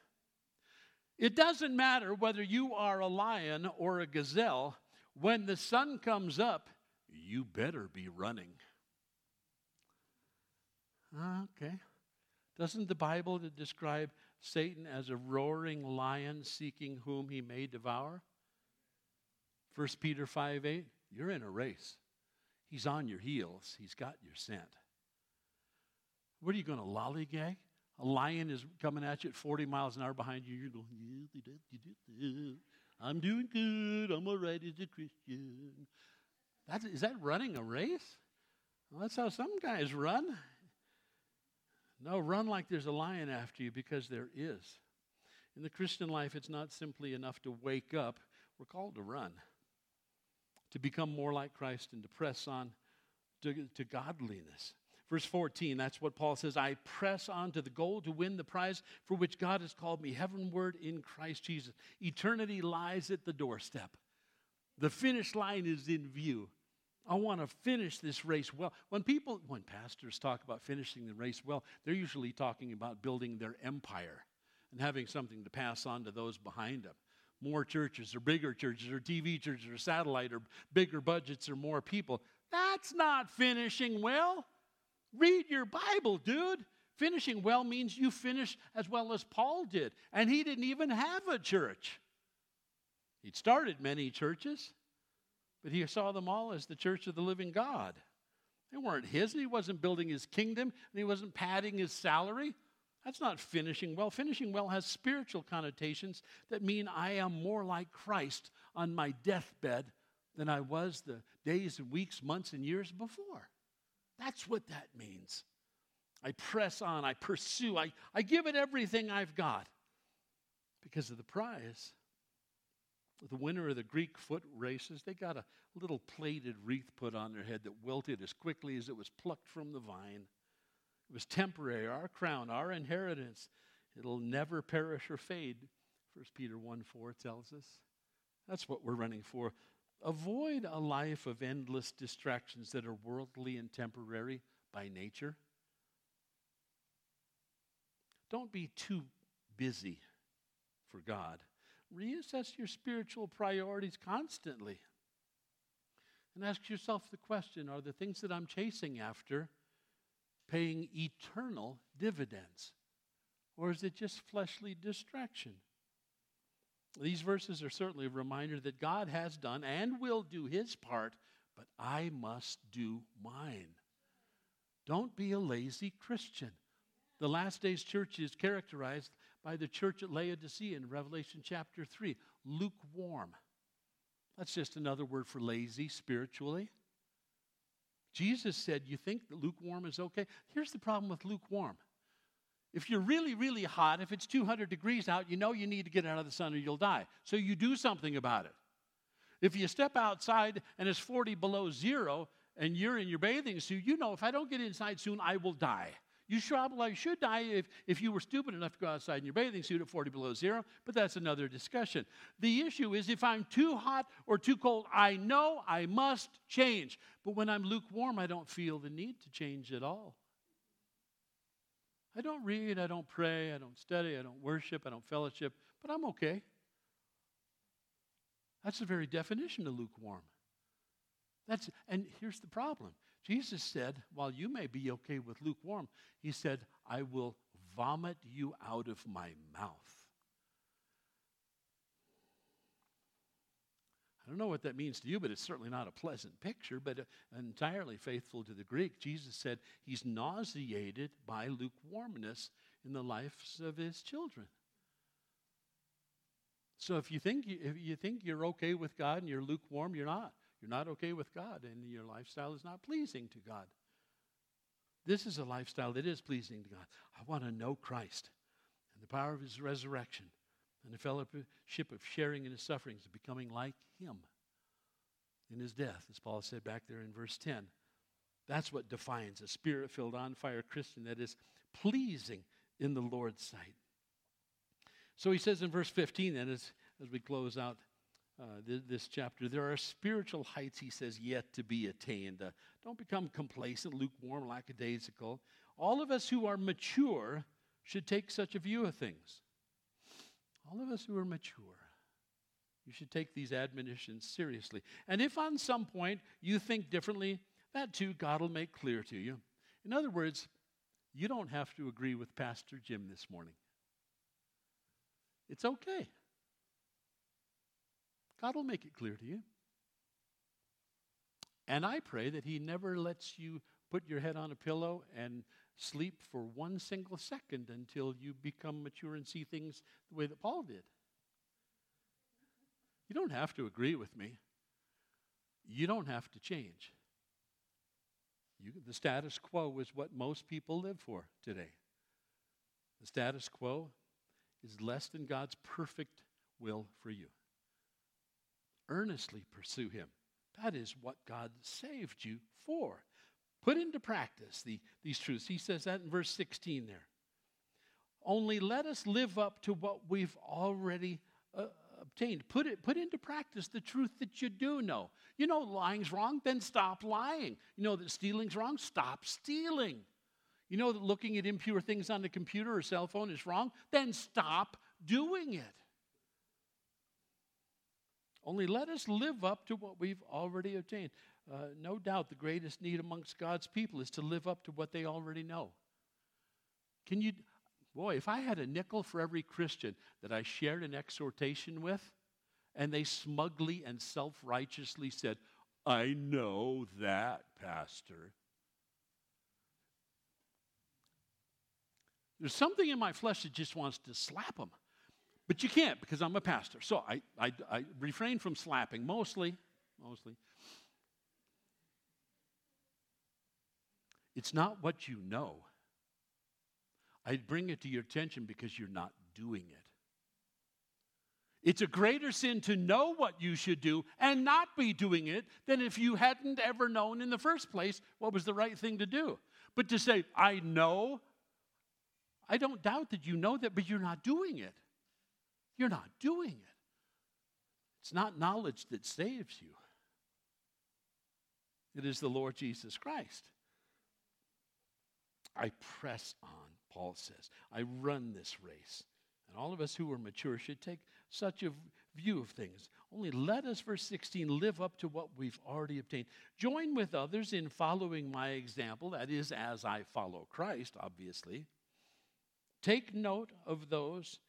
It doesn't matter whether you are a lion or a gazelle, when the sun comes up, you better be running. Okay. Doesn't the Bible describe Satan as a roaring lion seeking whom he may devour? 1 Peter 5 8, you're in a race. He's on your heels, he's got your scent. What are you going to lollygag? A lion is coming at you at 40 miles an hour behind you. You're going, I'm doing good. I'm all right as a Christian. That, is is that running a race? Well, that's how some guys run. No, run like there's a lion after you because there is. In the Christian life, it's not simply enough to wake up, we're called to run, to become more like Christ and to press on to, to godliness. Verse 14, that's what Paul says I press on to the goal to win the prize for which God has called me heavenward in Christ Jesus. Eternity lies at the doorstep, the finish line is in view. I want to finish this race well. When people, when pastors talk about finishing the race well, they're usually talking about building their empire and having something to pass on to those behind them. More churches or bigger churches or TV churches or satellite or bigger budgets or more people. That's not finishing well. Read your Bible, dude. Finishing well means you finish as well as Paul did. And he didn't even have a church. He'd started many churches. But he saw them all as the church of the living God. They weren't his, and he wasn't building his kingdom, and he wasn't padding his salary. That's not finishing well. Finishing well has spiritual connotations that mean I am more like Christ on my deathbed than I was the days and weeks, months, and years before. That's what that means. I press on, I pursue, I, I give it everything I've got because of the prize the winner of the Greek foot races, they got a little plaited wreath put on their head that wilted as quickly as it was plucked from the vine. It was temporary, our crown, our inheritance. It'll never perish or fade, 1 Peter 1 4 tells us. That's what we're running for. Avoid a life of endless distractions that are worldly and temporary by nature. Don't be too busy for God reassess your spiritual priorities constantly. And ask yourself the question are the things that I'm chasing after paying eternal dividends? Or is it just fleshly distraction? These verses are certainly a reminder that God has done and will do his part, but I must do mine. Don't be a lazy Christian. The last days church is characterized by the church at Laodicea in Revelation chapter 3 lukewarm. That's just another word for lazy spiritually. Jesus said, You think lukewarm is okay? Here's the problem with lukewarm. If you're really, really hot, if it's 200 degrees out, you know you need to get out of the sun or you'll die. So you do something about it. If you step outside and it's 40 below zero and you're in your bathing suit, you know if I don't get inside soon, I will die. You probably should die if, if you were stupid enough to go outside in your bathing suit at 40 below zero, but that's another discussion. The issue is if I'm too hot or too cold, I know I must change. But when I'm lukewarm, I don't feel the need to change at all. I don't read, I don't pray, I don't study, I don't worship, I don't fellowship, but I'm okay. That's the very definition of lukewarm. That's, and here's the problem Jesus said, while you may be okay with lukewarm, he said, I will vomit you out of my mouth. I don't know what that means to you, but it's certainly not a pleasant picture, but uh, entirely faithful to the Greek. Jesus said he's nauseated by lukewarmness in the lives of his children. So if you think if you think you're okay with God and you're lukewarm, you're not. You're not okay with God, and your lifestyle is not pleasing to God. This is a lifestyle that is pleasing to God. I want to know Christ and the power of his resurrection and the fellowship of sharing in his sufferings and becoming like him in his death, as Paul said back there in verse 10. That's what defines a spirit filled, on fire Christian that is pleasing in the Lord's sight. So he says in verse 15, then, as, as we close out uh, th- this chapter, there are spiritual heights, he says, yet to be attained. Uh, don't become complacent, lukewarm, lackadaisical. All of us who are mature should take such a view of things. All of us who are mature. You should take these admonitions seriously. And if on some point you think differently, that too God will make clear to you. In other words, you don't have to agree with Pastor Jim this morning. It's okay. God will make it clear to you. And I pray that He never lets you put your head on a pillow and sleep for one single second until you become mature and see things the way that Paul did. You don't have to agree with me. You don't have to change. You, the status quo is what most people live for today. The status quo is less than God's perfect will for you. Earnestly pursue Him. That is what God saved you for. Put into practice the, these truths. He says that in verse 16 there. Only let us live up to what we've already uh, obtained. Put it put into practice the truth that you do know. You know lying's wrong, then stop lying. You know that stealing's wrong, stop stealing. You know that looking at impure things on the computer or cell phone is wrong, then stop doing it. Only let us live up to what we've already attained. Uh, no doubt the greatest need amongst God's people is to live up to what they already know. Can you, boy, if I had a nickel for every Christian that I shared an exhortation with, and they smugly and self righteously said, I know that, Pastor. There's something in my flesh that just wants to slap them. But you can't because I'm a pastor. So I, I, I refrain from slapping mostly. Mostly. It's not what you know. I bring it to your attention because you're not doing it. It's a greater sin to know what you should do and not be doing it than if you hadn't ever known in the first place what was the right thing to do. But to say, I know, I don't doubt that you know that, but you're not doing it. You're not doing it. It's not knowledge that saves you, it is the Lord Jesus Christ. I press on, Paul says. I run this race. And all of us who are mature should take such a view of things. Only let us, verse 16, live up to what we've already obtained. Join with others in following my example, that is, as I follow Christ, obviously. Take note of those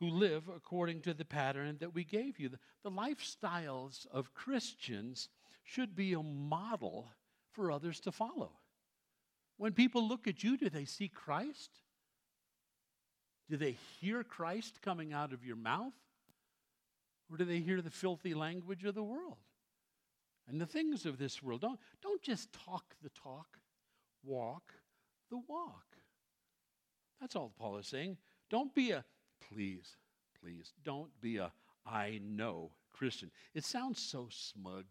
who live according to the pattern that we gave you. The, lifestyles of Christians should be a model for others to follow. When people look at you, do they see Christ? Do they hear Christ coming out of your mouth? Or do they hear the filthy language of the world and the things of this world? Don't, don't just talk the talk, walk the walk. That's all Paul is saying. Don't be a, please, please, don't be a I know Christian. It sounds so smug.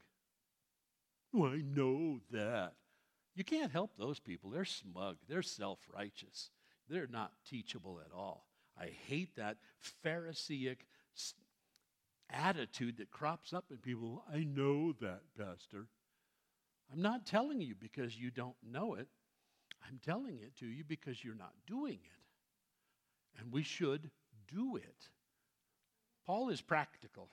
Oh, I know that. You can't help those people. They're smug, they're self righteous, they're not teachable at all. I hate that Pharisaic attitude that crops up in people. I know that, Pastor. I'm not telling you because you don't know it. I'm telling it to you because you're not doing it. And we should do it. Paul is practical.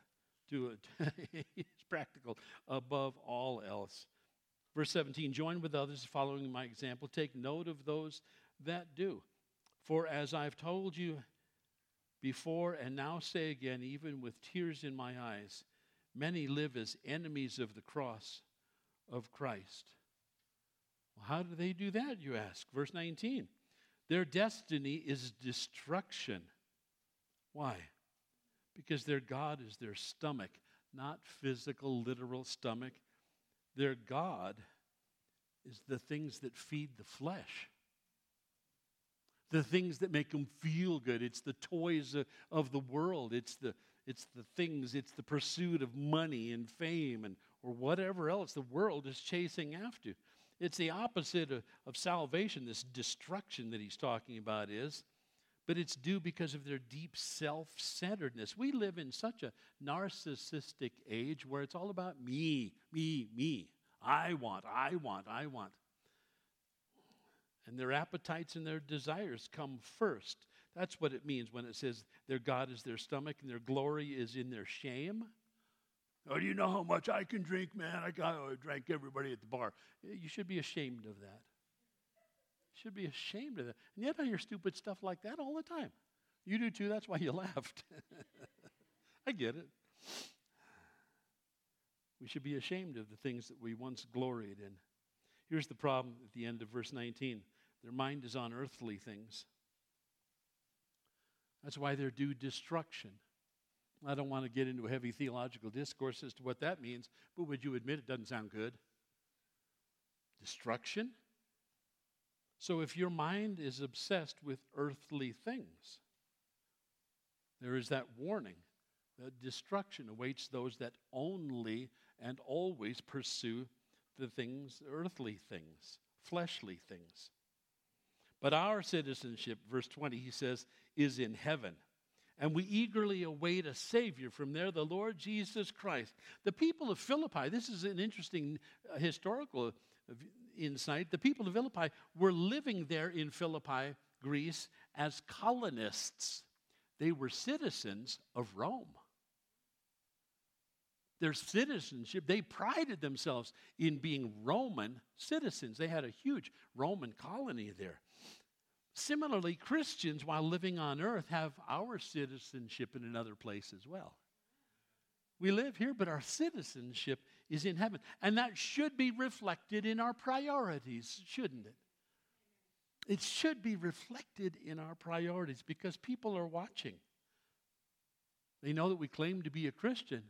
Do it. He's practical above all else. Verse 17 Join with others following my example. Take note of those that do. For as I've told you before and now say again, even with tears in my eyes, many live as enemies of the cross of Christ. Well, how do they do that, you ask? Verse 19. Their destiny is destruction. Why? Because their God is their stomach, not physical, literal stomach. Their God is the things that feed the flesh, the things that make them feel good. It's the toys of the world, it's the, it's the things, it's the pursuit of money and fame and or whatever else the world is chasing after. It's the opposite of, of salvation, this destruction that he's talking about is, but it's due because of their deep self centeredness. We live in such a narcissistic age where it's all about me, me, me. I want, I want, I want. And their appetites and their desires come first. That's what it means when it says their God is their stomach and their glory is in their shame. Oh, do you know how much I can drink, man? I got oh, I drank everybody at the bar. You should be ashamed of that. Should be ashamed of that. And yet I hear stupid stuff like that all the time. You do too, that's why you laughed. I get it. We should be ashamed of the things that we once gloried in. Here's the problem at the end of verse 19 their mind is on earthly things. That's why they're due destruction. I don't want to get into a heavy theological discourse as to what that means, but would you admit it doesn't sound good? Destruction? So if your mind is obsessed with earthly things, there is that warning that destruction awaits those that only and always pursue the things, earthly things, fleshly things. But our citizenship, verse 20, he says, is in heaven and we eagerly await a Savior from there, the Lord Jesus Christ. The people of Philippi, this is an interesting uh, historical insight. The people of Philippi were living there in Philippi, Greece, as colonists. They were citizens of Rome. Their citizenship, they prided themselves in being Roman citizens. They had a huge Roman colony there. Similarly, Christians, while living on earth, have our citizenship in another place as well. We live here, but our citizenship is in heaven. And that should be reflected in our priorities, shouldn't it? It should be reflected in our priorities because people are watching. They know that we claim to be a Christian,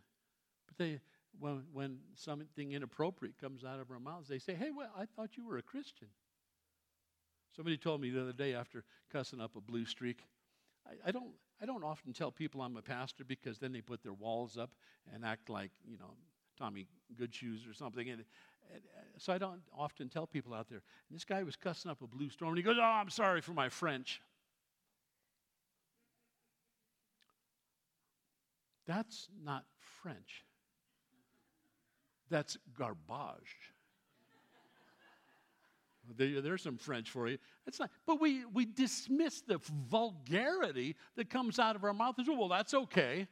but they, when, when something inappropriate comes out of our mouths, they say, Hey, well, I thought you were a Christian. Somebody told me the other day after cussing up a blue streak, I, I, don't, I don't often tell people I'm a pastor because then they put their walls up and act like, you know, Tommy Goodshoes or something. And, and, uh, so I don't often tell people out there. And this guy was cussing up a blue storm, and he goes, Oh, I'm sorry for my French. That's not French. That's garbage. There, there's some French for you. It's not, but we, we dismiss the vulgarity that comes out of our mouth as well. That's okay.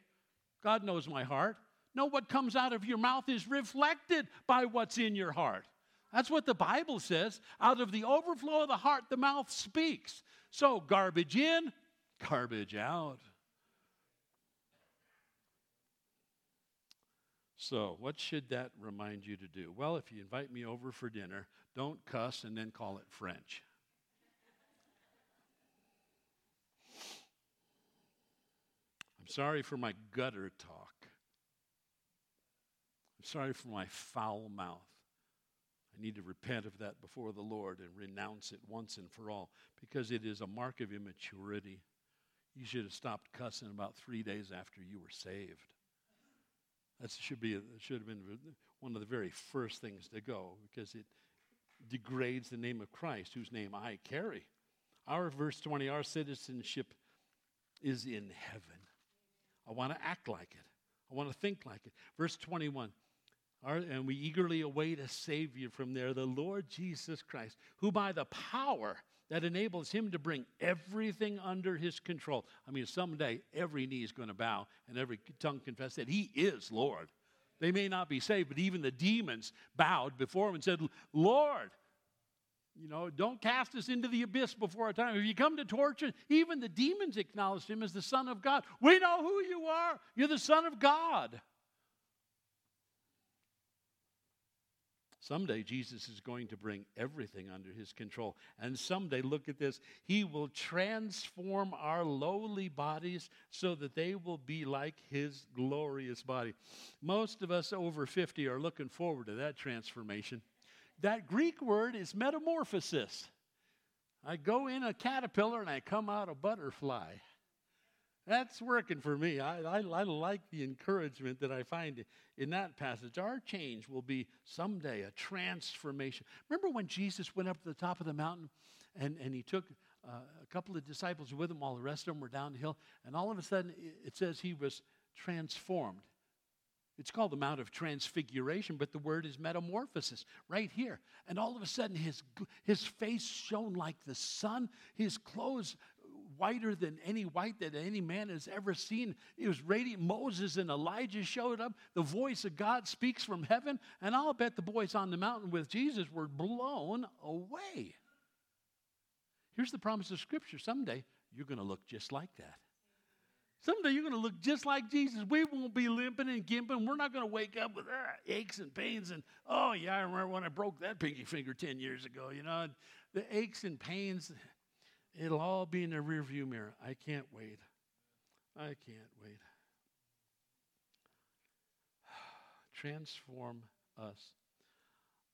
God knows my heart. No, what comes out of your mouth is reflected by what's in your heart. That's what the Bible says. Out of the overflow of the heart, the mouth speaks. So, garbage in, garbage out. So, what should that remind you to do? Well, if you invite me over for dinner, don't cuss and then call it French. I'm sorry for my gutter talk. I'm sorry for my foul mouth. I need to repent of that before the Lord and renounce it once and for all because it is a mark of immaturity. You should have stopped cussing about three days after you were saved. That should be should have been one of the very first things to go because it degrades the name of Christ, whose name I carry. Our verse 20, our citizenship is in heaven. I want to act like it. I want to think like it. Verse 21, our, and we eagerly await a Savior from there, the Lord Jesus Christ, who by the power that enables him to bring everything under his control. I mean, someday every knee is going to bow and every tongue confess that he is Lord. They may not be saved, but even the demons bowed before him and said, Lord, you know, don't cast us into the abyss before our time. If you come to torture, even the demons acknowledged him as the Son of God. We know who you are. You're the Son of God. Someday Jesus is going to bring everything under his control. And someday, look at this, he will transform our lowly bodies so that they will be like his glorious body. Most of us over 50 are looking forward to that transformation. That Greek word is metamorphosis. I go in a caterpillar and I come out a butterfly. That's working for me. I, I, I, like the encouragement that I find in that passage. Our change will be someday a transformation. Remember when Jesus went up to the top of the mountain and, and he took uh, a couple of disciples with him while the rest of them were down the hill, and all of a sudden it says he was transformed. It's called the Mount of Transfiguration, but the word is metamorphosis right here. And all of a sudden, his, his face shone like the sun. His clothes whiter than any white that any man has ever seen. It was radiant. Moses and Elijah showed up. The voice of God speaks from heaven. And I'll bet the boys on the mountain with Jesus were blown away. Here's the promise of Scripture someday you're going to look just like that. Someday you're going to look just like Jesus. We won't be limping and gimping. We're not going to wake up with ah, aches and pains and, oh, yeah, I remember when I broke that pinky finger 10 years ago. You know, the aches and pains, It'll all be in the rearview mirror. I can't wait. I can't wait. Transform us.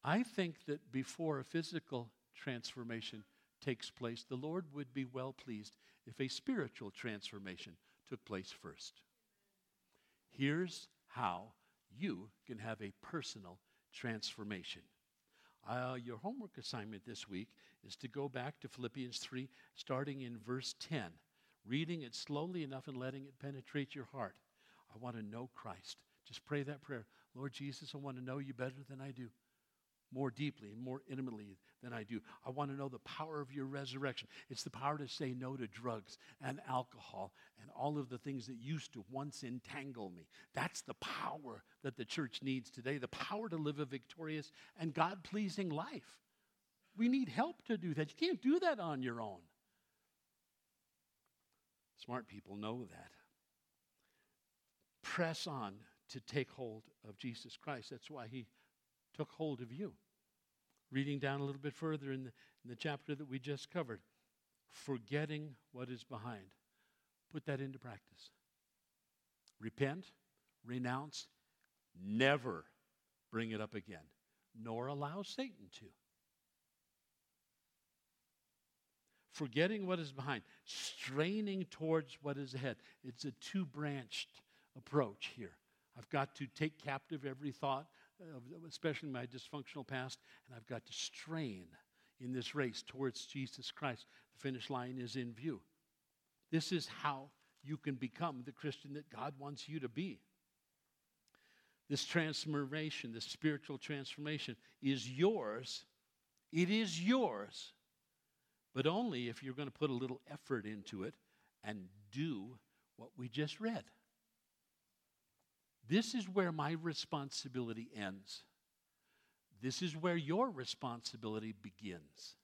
I think that before a physical transformation takes place, the Lord would be well pleased if a spiritual transformation took place first. Here's how you can have a personal transformation. Uh, your homework assignment this week is to go back to Philippians 3, starting in verse 10, reading it slowly enough and letting it penetrate your heart. I want to know Christ. Just pray that prayer. Lord Jesus, I want to know you better than I do more deeply and more intimately than I do. I want to know the power of your resurrection. It's the power to say no to drugs and alcohol and all of the things that used to once entangle me. That's the power that the church needs today the power to live a victorious and God pleasing life. We need help to do that. You can't do that on your own. Smart people know that. Press on to take hold of Jesus Christ. That's why he took hold of you. Reading down a little bit further in the, in the chapter that we just covered, forgetting what is behind. Put that into practice. Repent, renounce, never bring it up again, nor allow Satan to. Forgetting what is behind, straining towards what is ahead. It's a two branched approach here. I've got to take captive every thought especially my dysfunctional past, and I've got to strain in this race towards Jesus Christ. The finish line is in view. This is how you can become the Christian that God wants you to be. This transformation, this spiritual transformation, is yours. It is yours, but only if you're going to put a little effort into it and do what we just read. This is where my responsibility ends. This is where your responsibility begins.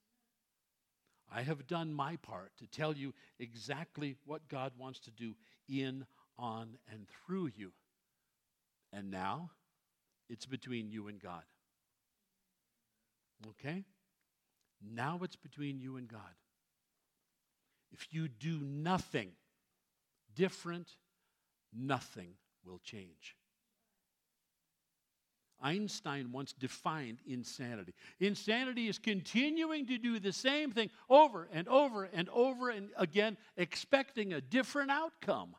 I have done my part to tell you exactly what God wants to do in, on, and through you. And now it's between you and God. Okay? Now it's between you and God. If you do nothing different, nothing will change. Einstein once defined insanity. Insanity is continuing to do the same thing over and over and over and again, expecting a different outcome.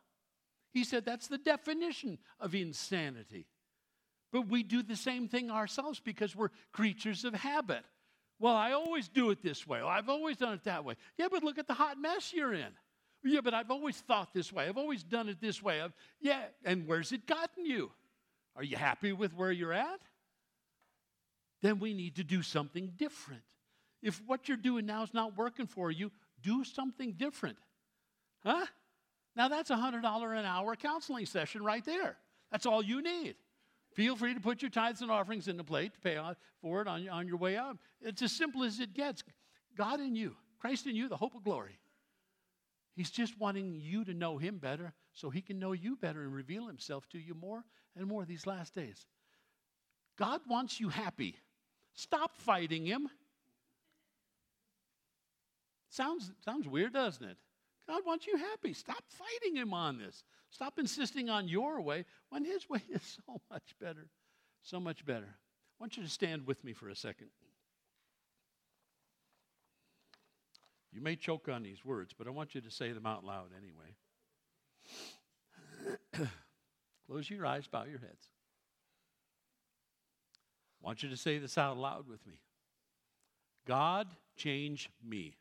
He said that's the definition of insanity. But we do the same thing ourselves because we're creatures of habit. Well, I always do it this way. I've always done it that way. Yeah, but look at the hot mess you're in. Yeah, but I've always thought this way. I've always done it this way. I've, yeah, and where's it gotten you? Are you happy with where you're at? Then we need to do something different. If what you're doing now is not working for you, do something different. Huh? Now that's a $100 an hour counseling session right there. That's all you need. Feel free to put your tithes and offerings in the plate to pay for it on, on your way out. It's as simple as it gets. God in you, Christ in you, the hope of glory. He's just wanting you to know Him better so He can know you better and reveal Himself to you more and more these last days. God wants you happy. Stop fighting him. Sounds, sounds weird, doesn't it? God wants you happy. Stop fighting him on this. Stop insisting on your way when his way is so much better. So much better. I want you to stand with me for a second. You may choke on these words, but I want you to say them out loud anyway. Close your eyes, bow your heads. I want you to say this out loud with me God, change me.